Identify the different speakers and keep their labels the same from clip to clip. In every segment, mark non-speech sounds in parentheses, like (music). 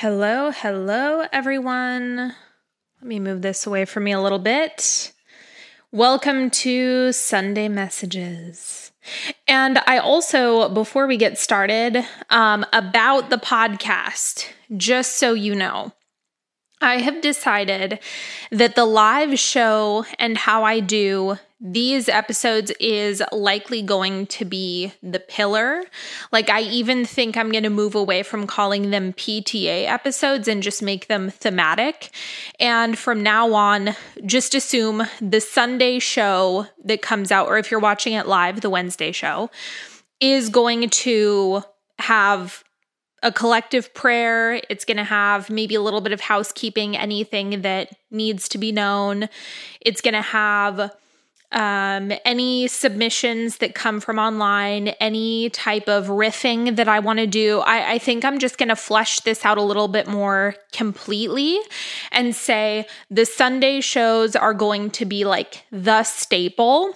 Speaker 1: Hello, hello, everyone. Let me move this away from me a little bit. Welcome to Sunday Messages. And I also, before we get started, um, about the podcast, just so you know, I have decided that the live show and how I do these episodes is likely going to be the pillar. Like, I even think I'm going to move away from calling them PTA episodes and just make them thematic. And from now on, just assume the Sunday show that comes out, or if you're watching it live, the Wednesday show, is going to have a collective prayer. It's going to have maybe a little bit of housekeeping, anything that needs to be known. It's going to have um, any submissions that come from online, any type of riffing that I want to do. I, I think I'm just going to flesh this out a little bit more completely and say the Sunday shows are going to be like the staple.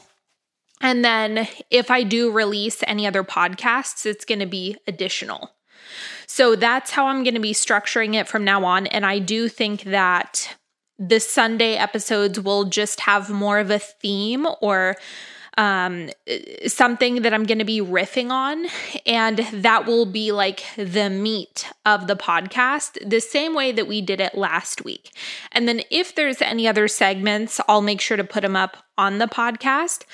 Speaker 1: And then if I do release any other podcasts, it's going to be additional. So that's how I'm going to be structuring it from now on. And I do think that the Sunday episodes will just have more of a theme or um, something that I'm going to be riffing on. And that will be like the meat of the podcast, the same way that we did it last week. And then if there's any other segments, I'll make sure to put them up on the podcast.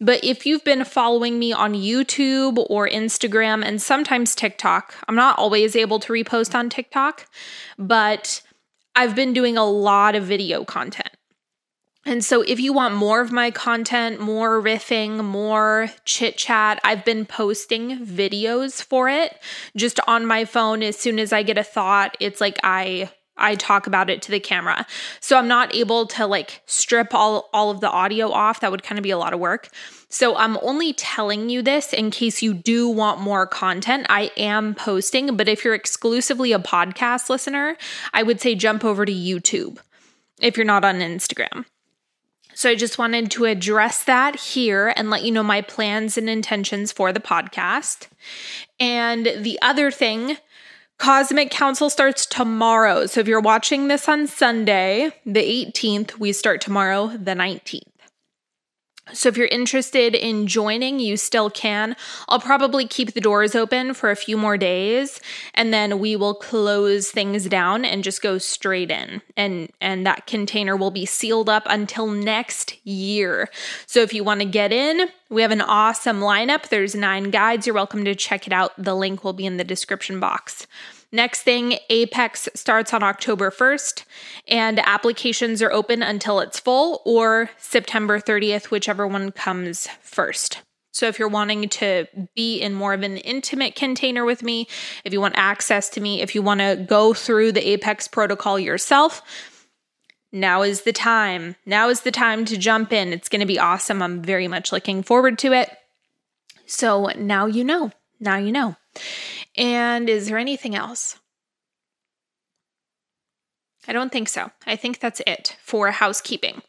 Speaker 1: But if you've been following me on YouTube or Instagram and sometimes TikTok, I'm not always able to repost on TikTok, but I've been doing a lot of video content. And so, if you want more of my content, more riffing, more chit chat, I've been posting videos for it just on my phone. As soon as I get a thought, it's like I I talk about it to the camera. So I'm not able to like strip all all of the audio off. That would kind of be a lot of work. So I'm only telling you this in case you do want more content. I am posting, but if you're exclusively a podcast listener, I would say jump over to YouTube if you're not on Instagram. So I just wanted to address that here and let you know my plans and intentions for the podcast. And the other thing Cosmic Counsel starts tomorrow. So if you're watching this on Sunday, the 18th, we start tomorrow, the 19th. So if you're interested in joining, you still can. I'll probably keep the doors open for a few more days and then we will close things down and just go straight in. And and that container will be sealed up until next year. So if you want to get in, we have an awesome lineup. There's 9 guides. You're welcome to check it out. The link will be in the description box. Next thing, Apex starts on October 1st, and applications are open until it's full or September 30th, whichever one comes first. So, if you're wanting to be in more of an intimate container with me, if you want access to me, if you want to go through the Apex protocol yourself, now is the time. Now is the time to jump in. It's going to be awesome. I'm very much looking forward to it. So, now you know. Now you know. And is there anything else? I don't think so. I think that's it for housekeeping.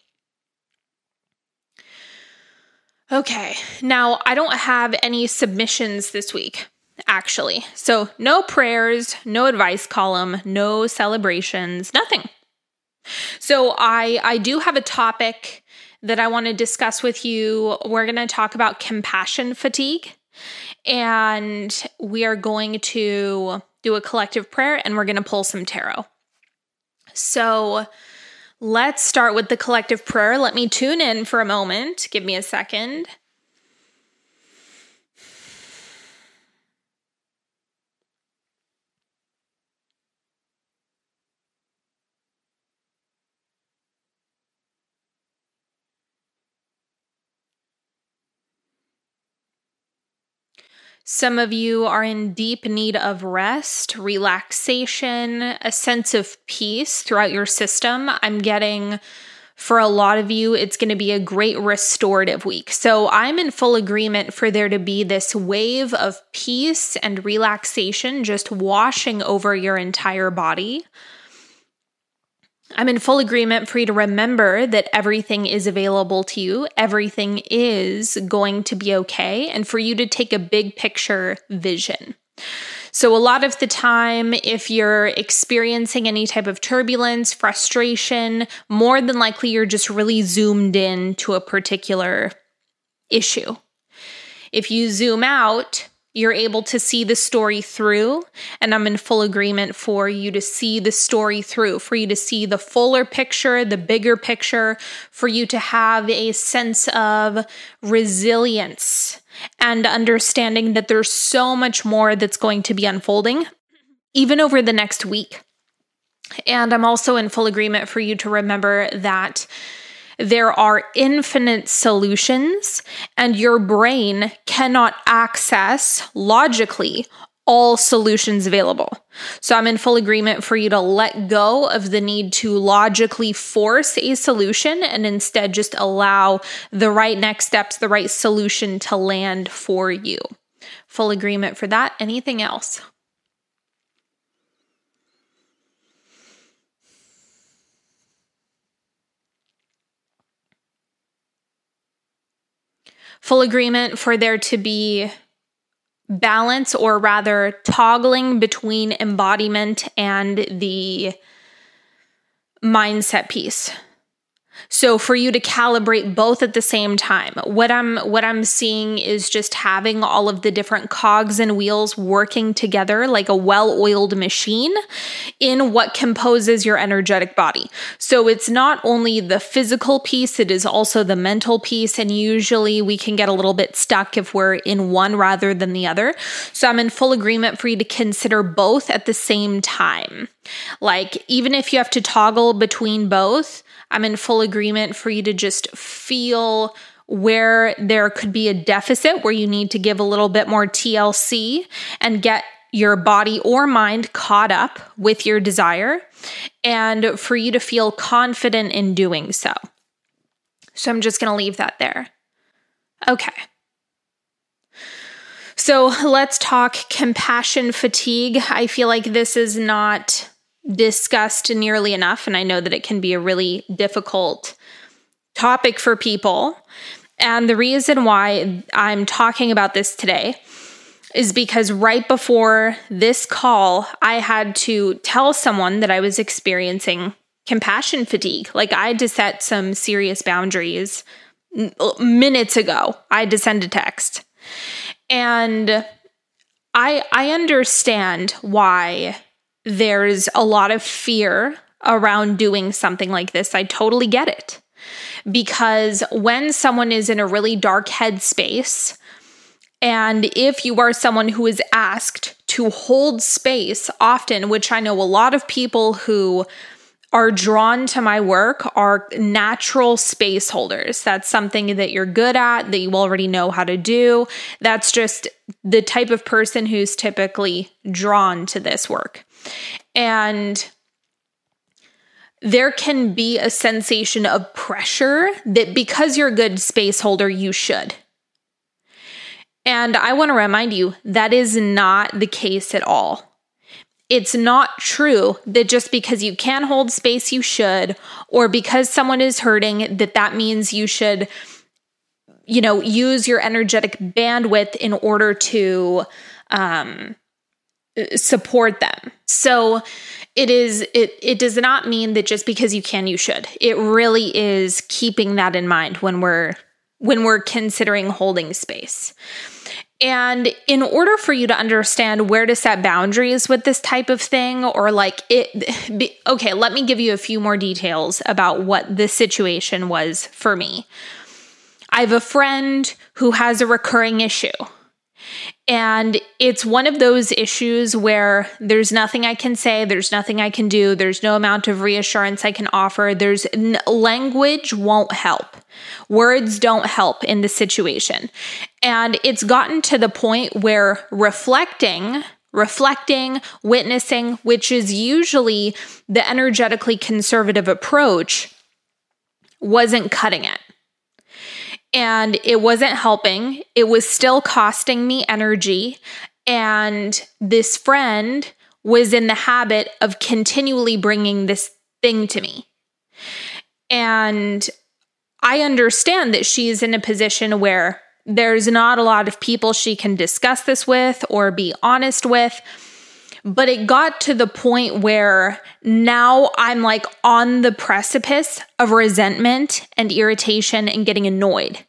Speaker 1: Okay, now I don't have any submissions this week, actually. So, no prayers, no advice column, no celebrations, nothing. So, I I do have a topic that I want to discuss with you. We're going to talk about compassion fatigue and we are going to do a collective prayer and we're going to pull some tarot. So let's start with the collective prayer. Let me tune in for a moment. Give me a second. Some of you are in deep need of rest, relaxation, a sense of peace throughout your system. I'm getting for a lot of you, it's going to be a great restorative week. So I'm in full agreement for there to be this wave of peace and relaxation just washing over your entire body. I'm in full agreement for you to remember that everything is available to you, everything is going to be okay, and for you to take a big picture vision. So, a lot of the time, if you're experiencing any type of turbulence, frustration, more than likely you're just really zoomed in to a particular issue. If you zoom out, you're able to see the story through. And I'm in full agreement for you to see the story through, for you to see the fuller picture, the bigger picture, for you to have a sense of resilience and understanding that there's so much more that's going to be unfolding, even over the next week. And I'm also in full agreement for you to remember that there are infinite solutions, and your brain cannot access logically all solutions available. So I'm in full agreement for you to let go of the need to logically force a solution and instead just allow the right next steps, the right solution to land for you. Full agreement for that. Anything else? Full agreement for there to be balance or rather toggling between embodiment and the mindset piece. So for you to calibrate both at the same time. What I'm what I'm seeing is just having all of the different cogs and wheels working together like a well-oiled machine in what composes your energetic body. So it's not only the physical piece, it is also the mental piece and usually we can get a little bit stuck if we're in one rather than the other. So I'm in full agreement for you to consider both at the same time. Like even if you have to toggle between both, I'm in full agreement for you to just feel where there could be a deficit, where you need to give a little bit more TLC and get your body or mind caught up with your desire, and for you to feel confident in doing so. So I'm just going to leave that there. Okay. So let's talk compassion fatigue. I feel like this is not discussed nearly enough. And I know that it can be a really difficult topic for people. And the reason why I'm talking about this today is because right before this call, I had to tell someone that I was experiencing compassion fatigue. Like I had to set some serious boundaries minutes ago. I had to send a text. And I I understand why there's a lot of fear around doing something like this. I totally get it. Because when someone is in a really dark headspace, and if you are someone who is asked to hold space often, which I know a lot of people who are drawn to my work are natural space holders. That's something that you're good at, that you already know how to do. That's just the type of person who's typically drawn to this work. And there can be a sensation of pressure that because you're a good space holder, you should. And I want to remind you that is not the case at all. It's not true that just because you can hold space, you should, or because someone is hurting, that that means you should, you know, use your energetic bandwidth in order to um, support them. So it is it it does not mean that just because you can you should. It really is keeping that in mind when we're when we're considering holding space. And in order for you to understand where to set boundaries with this type of thing, or like it, be, okay, let me give you a few more details about what this situation was for me. I have a friend who has a recurring issue. And it's one of those issues where there's nothing I can say, there's nothing I can do, there's no amount of reassurance I can offer. There's n- language won't help. Words don't help in the situation. And it's gotten to the point where reflecting reflecting, witnessing, which is usually the energetically conservative approach, wasn't cutting it and it wasn't helping. It was still costing me energy. And this friend was in the habit of continually bringing this thing to me. And I understand that she's in a position where There's not a lot of people she can discuss this with or be honest with. But it got to the point where now I'm like on the precipice of resentment and irritation and getting annoyed.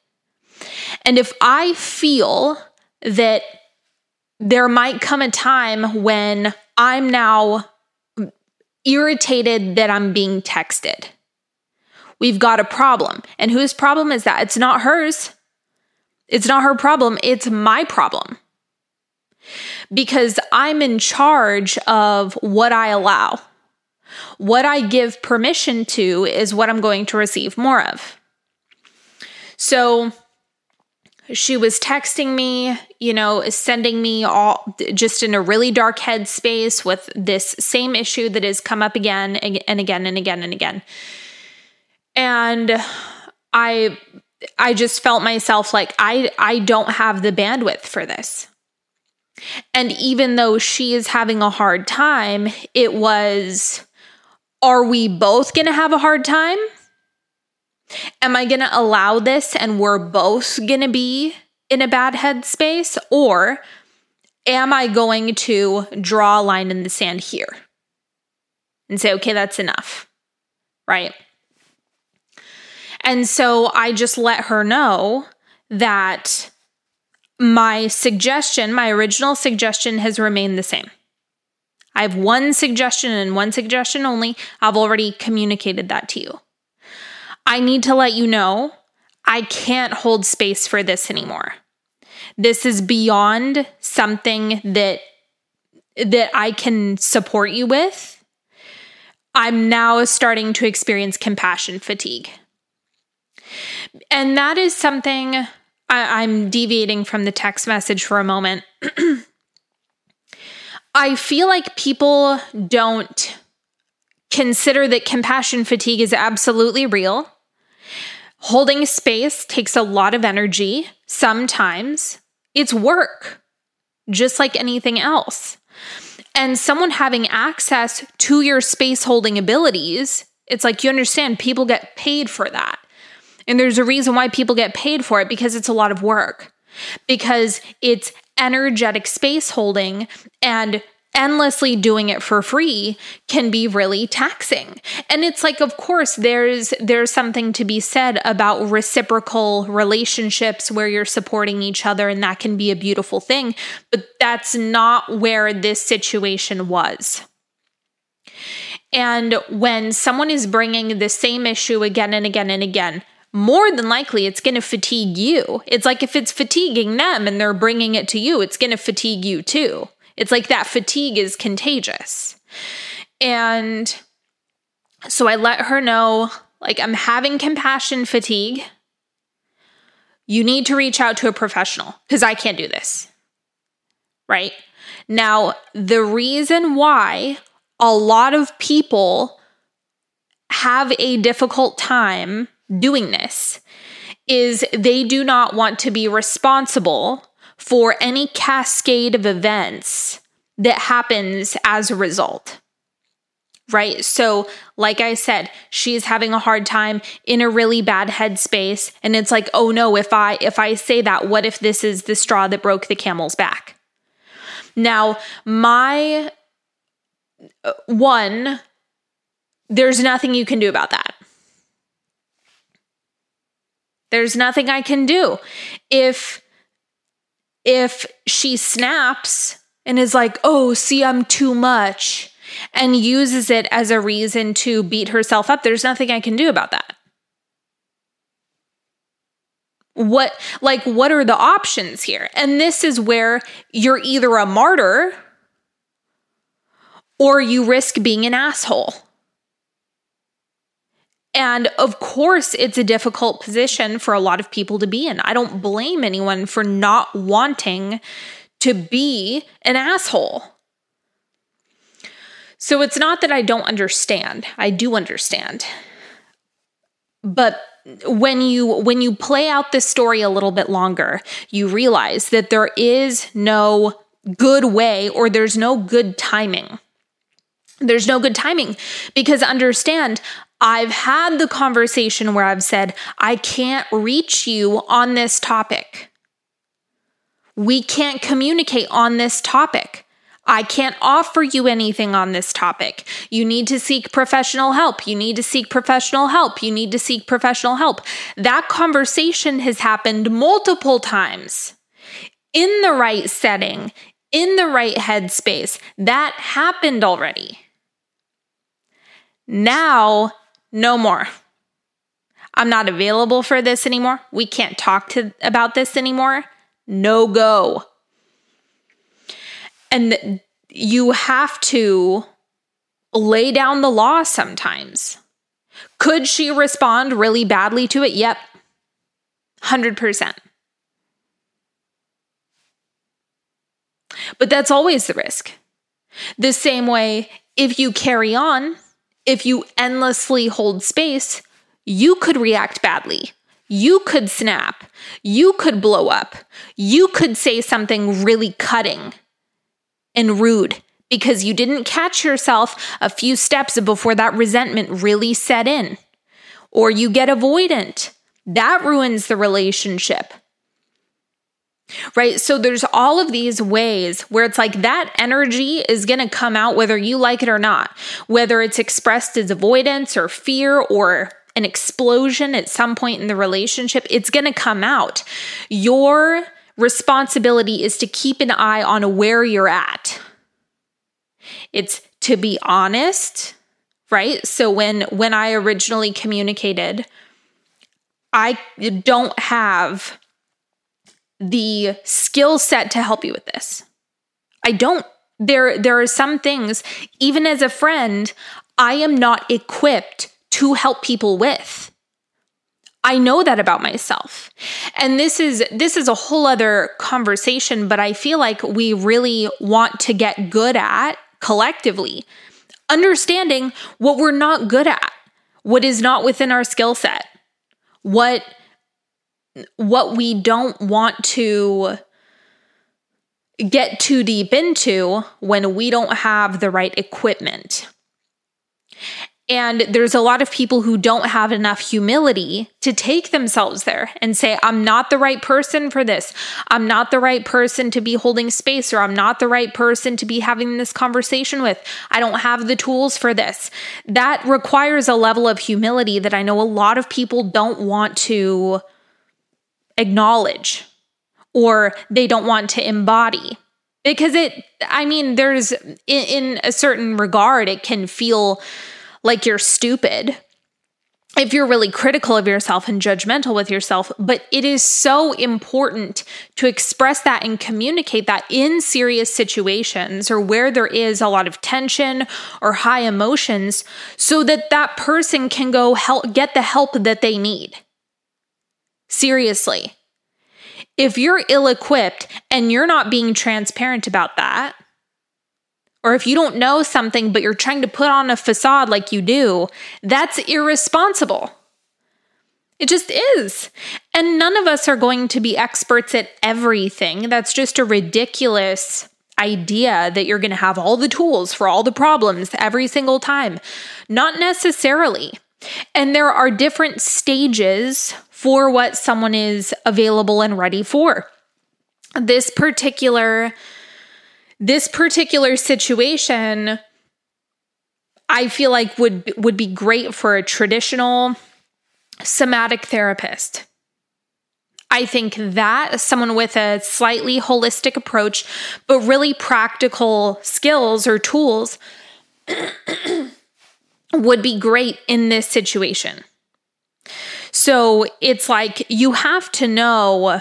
Speaker 1: And if I feel that there might come a time when I'm now irritated that I'm being texted. We've got a problem. And whose problem is that? It's not hers. It's not her problem. It's my problem. Because I'm in charge of what I allow. What I give permission to is what I'm going to receive more of. So, she was texting me, you know, sending me all just in a really dark headspace with this same issue that has come up again and again and again and again. And I I just felt myself like I I don't have the bandwidth for this. And even though she is having a hard time, it was are we both going to have a hard time? Am I going to allow this and we're both going to be in a bad headspace? Or am I going to draw a line in the sand here and say, okay, that's enough? Right. And so I just let her know that my suggestion, my original suggestion, has remained the same. I have one suggestion and one suggestion only. I've already communicated that to you. I need to let you know I can't hold space for this anymore. This is beyond something that that I can support you with. I'm now starting to experience compassion fatigue. And that is something I, am deviating from the text message for a moment. (clears throat) I feel like people don't consider that compassion fatigue is absolutely real Holding space takes a lot of energy. Sometimes it's work, just like anything else. And someone having access to your space holding abilities, it's like you understand people get paid for that. And there's a reason why people get paid for it because it's a lot of work, because it's energetic space holding and endlessly doing it for free can be really taxing. And it's like of course there's there's something to be said about reciprocal relationships where you're supporting each other and that can be a beautiful thing, but that's not where this situation was. And when someone is bringing the same issue again and again and again, more than likely it's going to fatigue you. It's like if it's fatiguing them and they're bringing it to you, it's going to fatigue you too. It's like that fatigue is contagious. And so I let her know, like, I'm having compassion fatigue. You need to reach out to a professional because I can't do this. Right? Now, the reason why a lot of people have a difficult time doing this is they do not want to be responsible for any cascade of events that happens as a result. Right. So, like I said, she's having a hard time in a really bad headspace. And it's like, oh no, if I if I say that, what if this is the straw that broke the camel's back? Now, my uh, one, there's nothing you can do about that. There's nothing I can do. If if she snaps and is like, oh, see, I'm too much, and uses it as a reason to beat herself up, there's nothing I can do about that. What, like, what are the options here? And this is where you're either a martyr or you risk being an asshole. And of course, it's a difficult position for a lot of people to be in. I don't blame anyone for not wanting to be an asshole. So it's not that I don't understand. I do understand. But when you when you play out this story a little bit longer, you realize that there is no good way or there's no good timing. There's no good timing because understand I've had the conversation where I've said, I can't reach you on this topic. We can't communicate on this topic. I can't offer you anything on this topic. You need to seek professional help. You need to seek professional help. You need to seek professional help. That conversation has happened multiple times in the right setting, in the right headspace. That happened already. Now, no more. I'm not available for this anymore. We can't talk to about this anymore. No go. And you have to lay down the law sometimes. Could she respond really badly to it? Yep. 100%. But that's always the risk. The same way, if you carry on, if you endlessly hold space, you could react badly. You could snap. You could blow up. You could say something really cutting and rude because you didn't catch yourself a few steps before that resentment really set in. Or you get avoidant. That ruins the relationship. Right? So there's all of these ways where it's like that energy is going to come out whether you like it or not, whether it's expressed as avoidance or fear or an explosion at some point in the relationship, it's going to come out. Your responsibility is to keep an eye on where you're at. It's to be honest, right? So when when I originally communicated, I don't have the skill set to help you with this. I don't there there are some things even as a friend I am not equipped to help people with. I know that about myself. And this is this is a whole other conversation, but I feel like we really want to get good at collectively understanding what we're not good at, what is not within our skill set. What what we don't want to get too deep into when we don't have the right equipment. And there's a lot of people who don't have enough humility to take themselves there and say, I'm not the right person for this. I'm not the right person to be holding space, or I'm not the right person to be having this conversation with. I don't have the tools for this. That requires a level of humility that I know a lot of people don't want to acknowledge or they don't want to embody because it i mean there's in, in, a certain regard it can feel like you're stupid if you're really critical of yourself and judgmental with yourself. But it is so important to express that and communicate that in serious situations or where there is a lot of tension or high emotions so that that person can go help get the help that they need. Seriously. If you're ill equipped and you're not being transparent about that, or if you don't know something but you're trying to put on a facade like you do, that's irresponsible. It just is. And none of us are going to be experts at everything. That's just a ridiculous idea that you're going to have all the tools for all the problems every single time. Not necessarily. And there are different stages for what someone is available and ready for. This particular this particular situation I feel like would would be great for a traditional somatic therapist. I think that someone with a slightly holistic approach, but really practical skills or tools (clears throat) would be great in this situation. So it's like you have to know uh,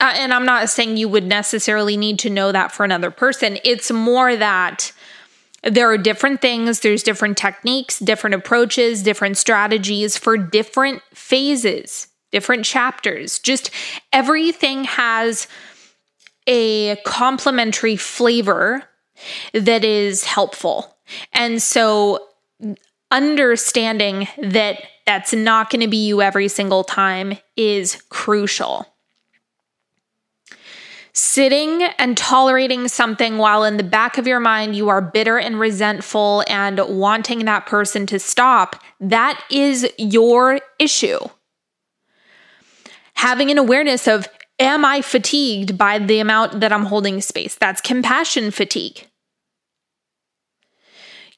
Speaker 1: and I'm not saying you would necessarily need to know that for another person. It's more that there are different things, there's different techniques, different approaches, different strategies for different phases, different chapters. Just everything has a complementary flavor that is helpful. And so understanding that that's not going to be you every single time is crucial sitting and tolerating something while in the back of your mind you are bitter and resentful and wanting that person to stop, that is your issue. Having an awareness of Am I fatigued by the amount that I'm holding space? That's compassion fatigue.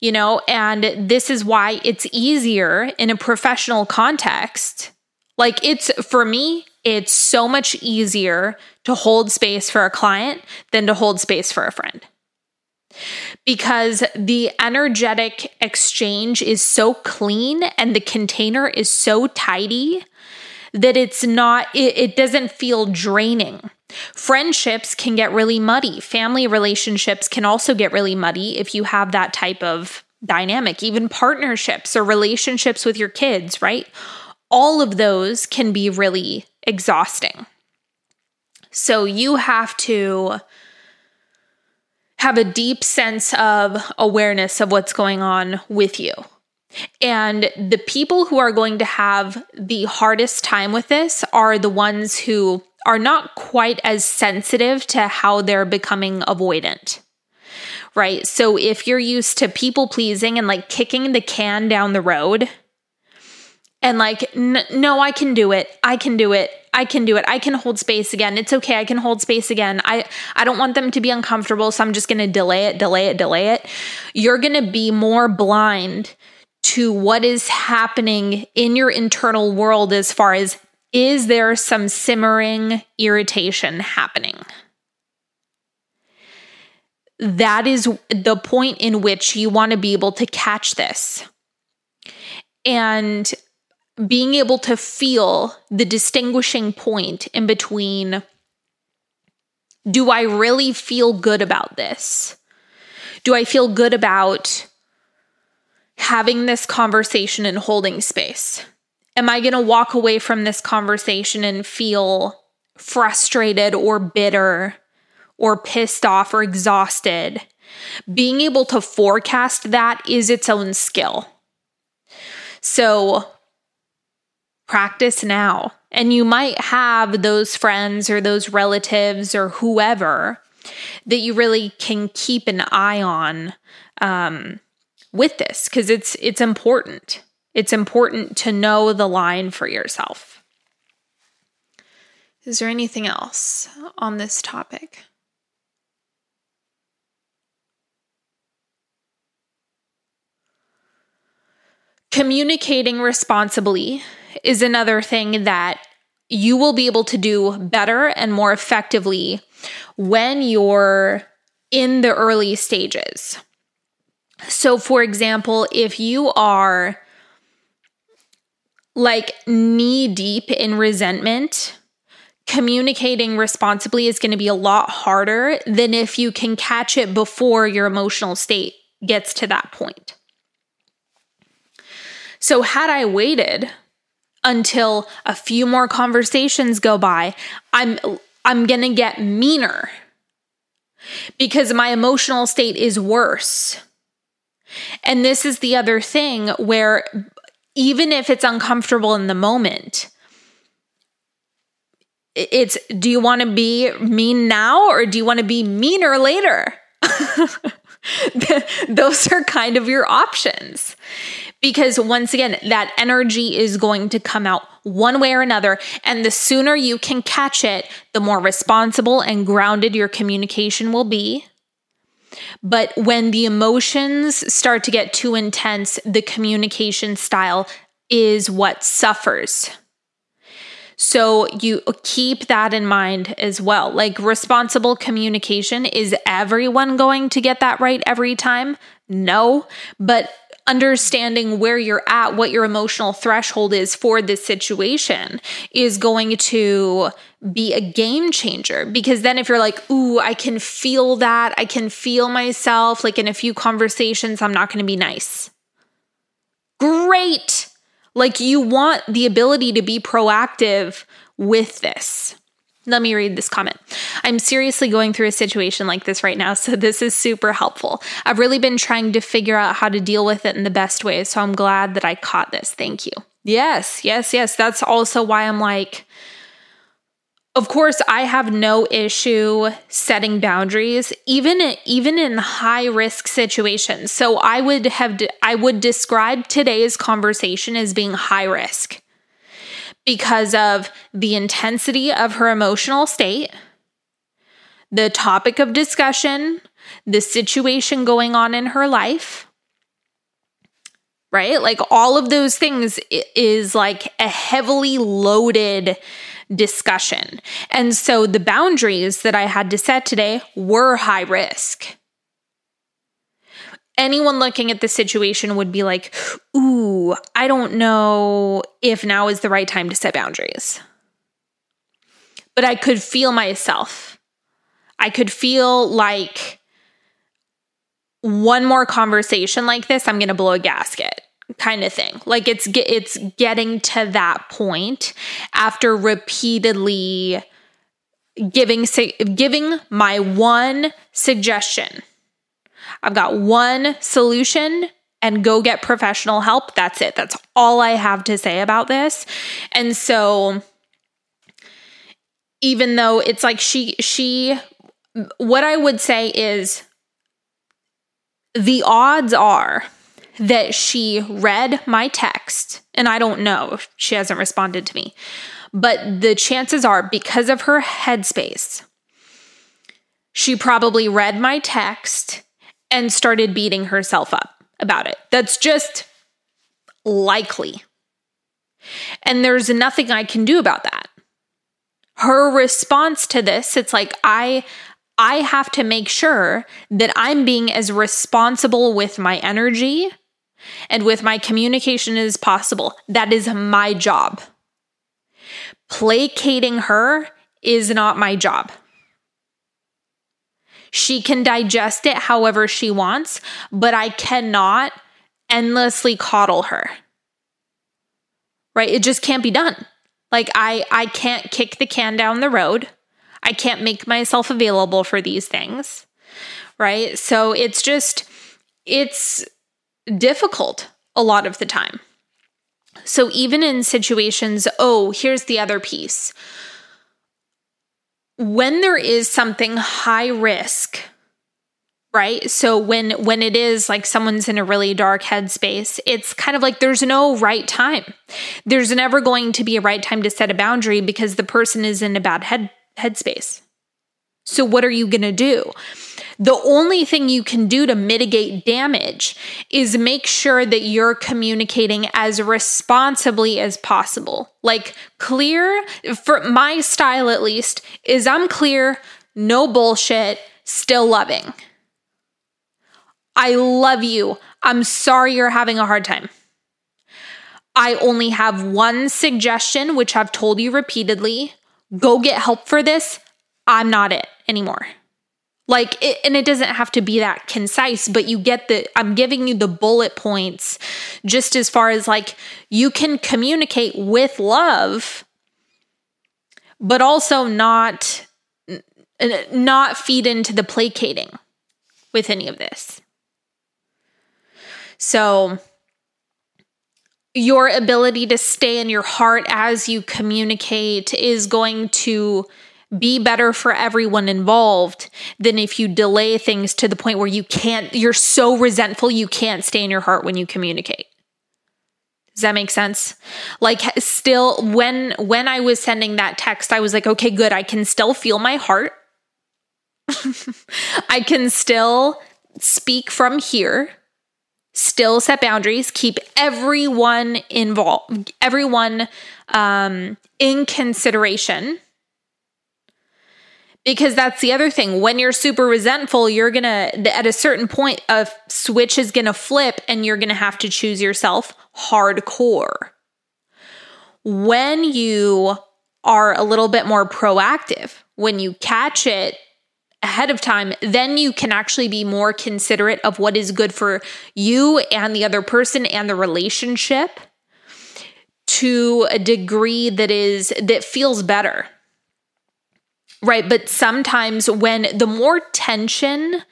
Speaker 1: You know, and this is why it's easier in a professional context. Like it's for me, it's so much easier to hold space for a client than to hold space for a friend because the energetic exchange is so clean and the container is so tidy that it's not, it, it, doesn't feel draining. Friendships can get really muddy. Family relationships can also get really muddy if you have that type of dynamic. Even partnerships or relationships with your kids, right? All of those can be really exhausting. So you have to have a deep sense of awareness of what's going on with you. And the people who are going to have the hardest time with this are the ones who are not quite as sensitive to how they're becoming avoidant. Right? So if you're used to people pleasing and like kicking the can down the road, and like, no, I can do it. I can do it. I can do it. I can hold space again. It's okay. I can hold space again. I I don't want them to be uncomfortable, so I'm just going to delay it, delay it, delay it. You're going to be more blind to what is happening in your internal world as far as is there some simmering irritation happening? That is the point in which you want to be able to catch this. And being able to feel the distinguishing point in between do I really feel good about this? Do I feel good about having this conversation and holding space? Am I going to walk away from this conversation and feel frustrated or bitter or pissed off or exhausted? Being able to forecast that is its own skill. So, practice now. And you might have those friends or those relatives or whoever that you really can keep an eye on um, with this because it's it's important. It's important to know the line for yourself. Is there anything else on this topic? Communicating responsibly is another thing that you will be able to do better and more effectively when you're in the early stages. So, for example, if you are like knee deep in resentment, communicating responsibly is going to be a lot harder than if you can catch it before your emotional state gets to that point. So, had I waited until a few more conversations go by, I'm I'm going to get meaner because my emotional state is worse. And this is the other thing where even if it's uncomfortable in the moment, it's do you want to be mean now or do you want to be meaner later? (laughs) Those are kind of your options because once again, that energy is going to come out one way or another. And the sooner you can catch it, the more responsible and grounded your communication will be. But when the emotions start to get too intense, the communication style is what suffers. So you keep that in mind as well. Like responsible communication, is everyone going to get that right every time? No, but understanding where you're at, what your emotional threshold is for this situation is going to be a game changer. Because then if you're like, ooh, I can feel that, I can feel myself, like in a few conversations, I'm not going to be nice. Great. Like you want the ability to be proactive with this. Let me read this comment. I'm seriously going through a situation like this right now, so this is super helpful. I've really been trying to figure out how to deal with it in the best way, so I'm glad that I caught this. Thank you. Yes, yes, yes. That's also why I'm like, of course, I have no issue setting boundaries, even even in high risk situations. So I would have I would describe today's conversation as being high risk because of the intensity of her emotional state, the topic of discussion, the situation going on in her life, right? Like all of those things is like a heavily loaded discussion. And so the boundaries that I had to set today were high risk. Anyone looking at the situation would be like, Ooh, I don't know if now is the right time to set boundaries. But I could feel myself. I could feel like one more conversation like this, I'm going to blow a gasket kind of thing. Like it's it's getting to that point after repeatedly giving giving my one suggestion. I've got one solution and go get professional help. That's it. That's all I have to say about this. And so even though it's like she she what I would say is the odds are that she read my text, and I don't know if she hasn't responded to me, but the chances are because of her headspace, she probably read my text and started beating herself up about it. That's just likely. And there's nothing I can do about that. Her response to this, it's like I I have to make sure that I'm being as responsible with my energy and with my communication as possible. That is my job. Placating her is not my job. She can digest it however she wants, but I cannot endlessly coddle her. Right? It just can't be done. Like I I can't kick the can down the road. I can't make myself available for these things. Right? So it's just it's difficult a lot of the time. So, even in situations, oh, here's the other piece. When there is something high risk, right? So when when it is like someone's in a really dark headspace, it's kind of like there's no right time. There's never going to be a right time to set a boundary because the person is in a bad head headspace. So what are you going to do? The only thing you can do to mitigate damage is make sure that you're communicating as responsibly as possible. Like, clear, for my style at least, is I'm clear, no bullshit, still loving. I love you. I'm sorry you're having a hard time. I only have one suggestion, which I've told you repeatedly go get help for this. I'm not it anymore. Like, it, and it doesn't have to be that concise, but you get the, I'm giving you the bullet points just as far as like you can communicate with love, but also not, not feed into the placating with any of this. So, your ability to stay in your heart as you communicate is going to be better for everyone involved than if you delay things to the point where you can't, you're so resentful you can't stay in your heart when you communicate. Does that make sense? Like still when when I was sending that text I was like okay good I can still feel my heart. (laughs) I can still speak from here. Still set boundaries, keep everyone involved, everyone um in consideration because that's the other thing. When you're super resentful you're gonna at a certain point a switch is gonna flip and you're gonna have to choose yourself hardcore. When you are a little bit more proactive when you catch it ahead of time then you can actually be more considerate of what is good for you and the other person and the relationship to a degree that is that feels better Right. But sometimes when the more tension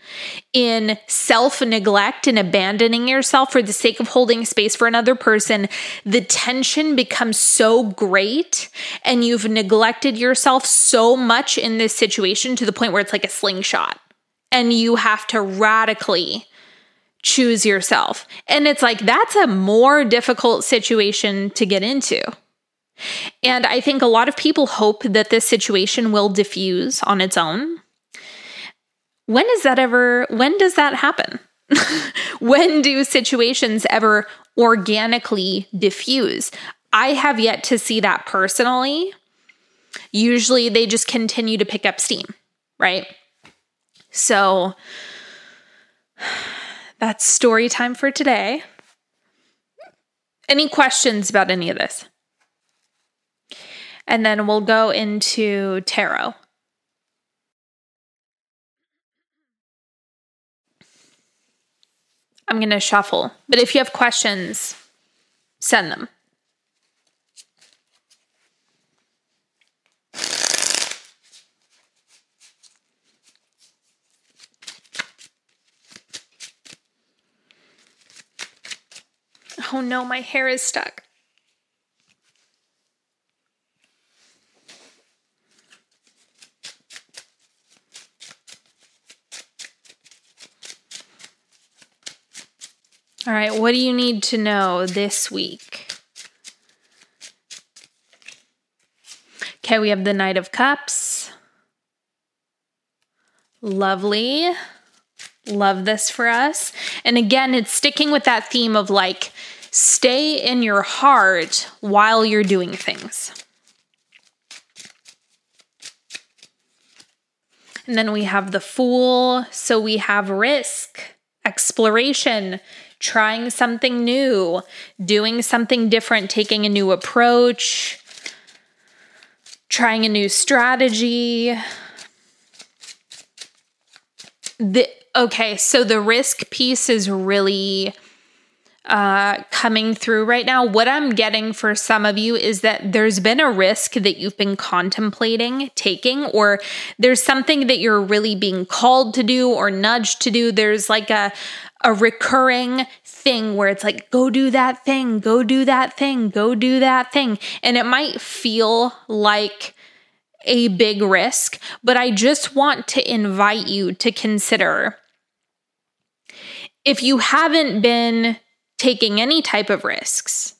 Speaker 1: in self neglect and abandoning yourself for the sake of holding space for another person, the tension becomes so great and you've neglected yourself so much in this situation to the point where it's like a slingshot and you have to radically choose yourself. And it's like that's a more difficult situation to get into And I think a lot of people hope that this situation will diffuse on its own. When is that ever, when does that happen? (laughs) when do situations ever organically diffuse? I have yet to see that personally. Usually they just continue to pick up steam, right? So (sighs) that's story time for today. Any questions about any of this? And then we'll go into tarot. I'm going to shuffle, but if you have questions, send them. Oh no, my hair is stuck. All right, what do you need to know this week? Okay, we have the Knight of Cups. Lovely. Love this for us. And again, it's sticking with that theme of like, stay in your heart while you're doing things. And then we have the Fool. So we have risk, exploration, trying something new, doing something different, taking a new approach, trying a new strategy. The, okay, so the risk piece is really uh, coming through right now. What I'm getting for some of you is that there's been a risk that you've been contemplating taking, or there's something that you're really being called to do or nudged to do. There's like a, a recurring thing where it's like, go do that thing, go do that thing, go do that thing. And it might feel like a big risk, but I just want to invite you to consider if you haven't been taking any type of risks,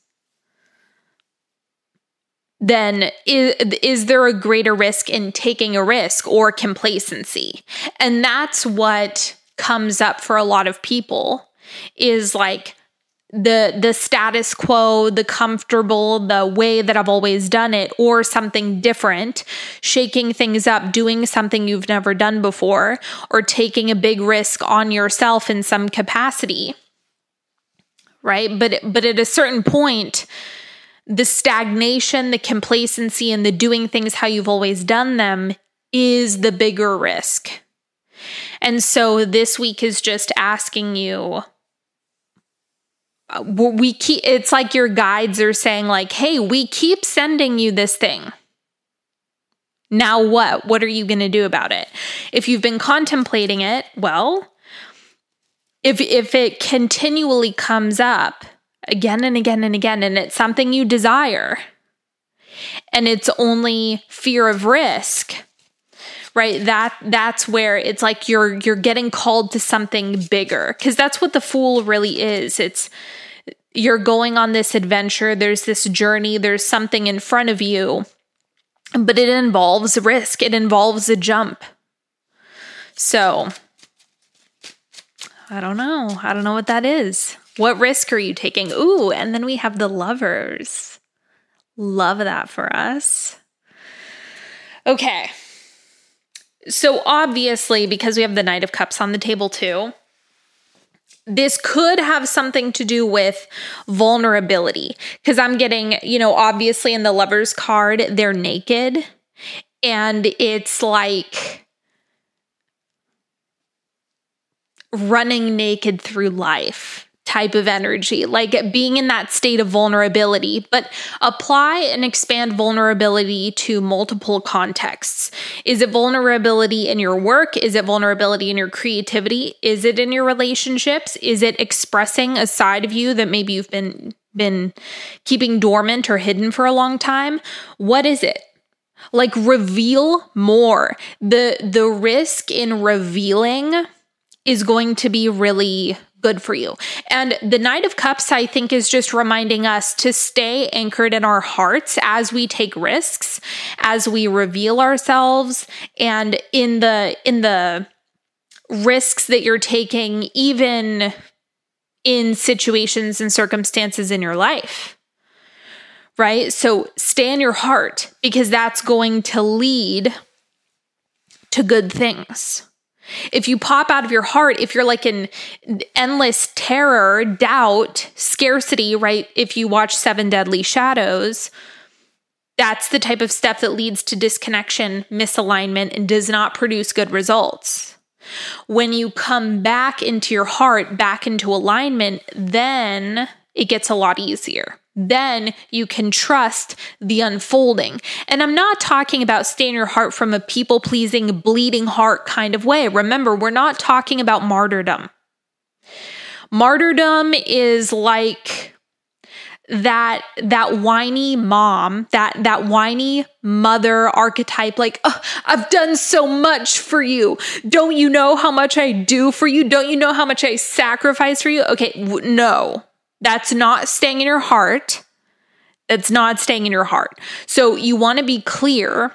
Speaker 1: then is, is there a greater risk in taking a risk or complacency? And that's what comes up for a lot of people is like the the status quo, the comfortable, the way that I've always done it or something different, shaking things up, doing something you've never done before or taking a big risk on yourself in some capacity. Right? But but at a certain point the stagnation, the complacency and the doing things how you've always done them is the bigger risk. And so this week is just asking you uh, we keep it's like your guides are saying like hey we keep sending you this thing now what what are you going to do about it if you've been contemplating it well if if it continually comes up again and again and again and it's something you desire and it's only fear of risk right that that's where it's like you're you're getting called to something bigger cuz that's what the fool really is it's you're going on this adventure, there's this journey, there's something in front of you, but it involves risk, it involves a jump. So, I don't know. I don't know what that is. What risk are you taking? Ooh, and then we have the lovers. Love that for us. Okay. So, obviously, because we have the Knight of Cups on the table too, this could have something to do with vulnerability because I'm getting, you know, obviously in the lover's card, they're naked and it's like running naked through life type of energy, like being in that state of vulnerability, but apply and expand vulnerability to multiple contexts. Is it vulnerability in your work? Is it vulnerability in your creativity? Is it in your relationships? Is it expressing a side of you that maybe you've been been keeping dormant or hidden for a long time? What is it? Like reveal more. The the risk in revealing is going to be really good for you. And the Knight of Cups, I think, is just reminding us to stay anchored in our hearts as we take risks, as we reveal ourselves, and in the in the risks that you're taking, even in situations and circumstances in your life. Right? So stay in your heart because that's going to lead to good things. If you pop out of your heart, if you're like in endless terror, doubt, scarcity, right? If you watch Seven Deadly Shadows, that's the type of stuff that leads to disconnection, misalignment, and does not produce good results. When you come back into your heart, back into alignment, then it gets a lot easier. Then you can trust the unfolding. And I'm not talking about stay in your heart from a people pleasing, bleeding heart kind of way. Remember, we're not talking about martyrdom. Martyrdom is like that that whiny mom that that whiny mother archetype like oh, i've done so much for you don't you know how much i do for you don't you know how much i sacrifice for you okay w- no that's not staying in your heart. That's not staying in your heart. So you want to be clear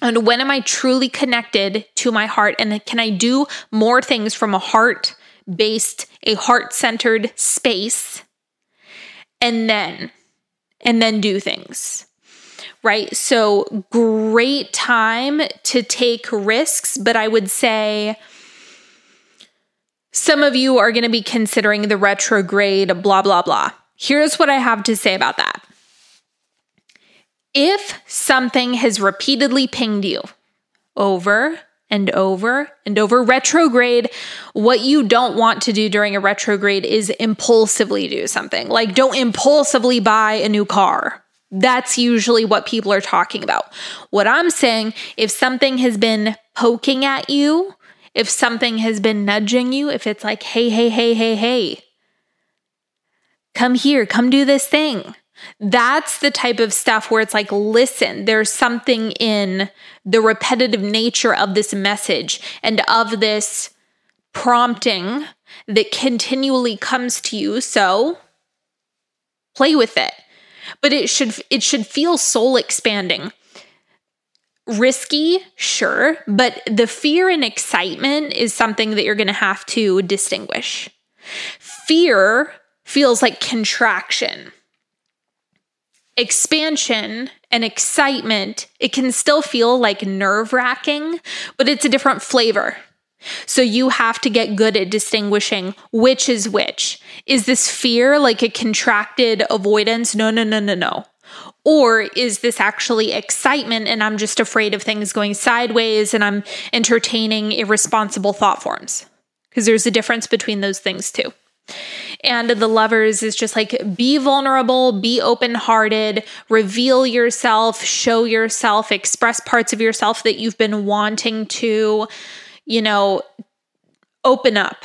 Speaker 1: and when am i truly connected to my heart and can i do more things from a heart based a heart centered space and then and then do things right? So great time to take risks but i would say some of you are going to be considering the retrograde blah blah blah here's what i have to say about that if something has repeatedly pinged you over and over and over. Retrograde, what you don't want to do during a retrograde is impulsively do something. Like, don't impulsively buy a new car. That's usually what people are talking about. What I'm saying, if something has been poking at you, if something has been nudging you, if it's like, hey, hey, hey, hey, hey, come here, come do this thing. That's the type of stuff where it's like, listen, there's something in the repetitive nature of this message and of this prompting that continually comes to you. So play with it. But it should it should feel soul expanding. Risky, sure, but the fear and excitement is something that you're going to have to distinguish. Fear feels like contraction expansion and excitement, it can still feel like nerve wracking, but it's a different flavor. So you have to get good at distinguishing which is which. Is this fear like a contracted avoidance? No, no, no, no, no. Or is this actually excitement and I'm just afraid of things going sideways and I'm entertaining irresponsible thought forms? Because there's a difference between those things too. And the lovers is just like be vulnerable, be open hearted, reveal yourself, show yourself, express parts of yourself that you've been wanting to, you know, open up.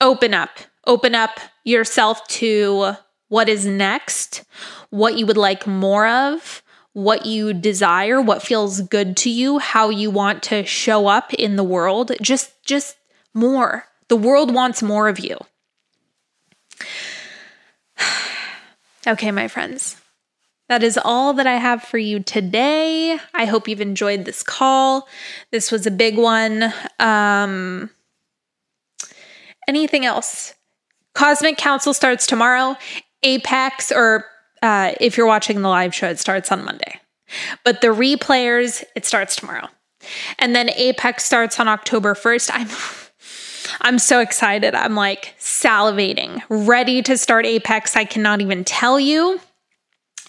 Speaker 1: Open up. Open up yourself to what is next, what you would like more of, what you desire, what feels good to you, how you want to show up in the world. Just just more. The world wants more of you. (sighs) okay, my friends. That is all that I have for you today. I hope you've enjoyed this call. This was a big one. Um, anything else? Cosmic Counsel starts tomorrow. Apex, or uh, if you're watching the live show, it starts on Monday. But the replayers, it starts tomorrow. And then Apex starts on October 1st. I'm (laughs) I'm so excited. I'm like salivating, ready to start Apex. I cannot even tell you.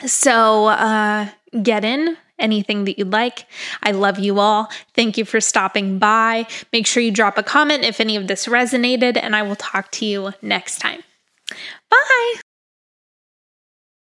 Speaker 1: So, uh, get in anything that you'd like. I love you all. Thank you for stopping by. Make sure you drop a comment if any of this resonated, and I will talk to you next time. Bye.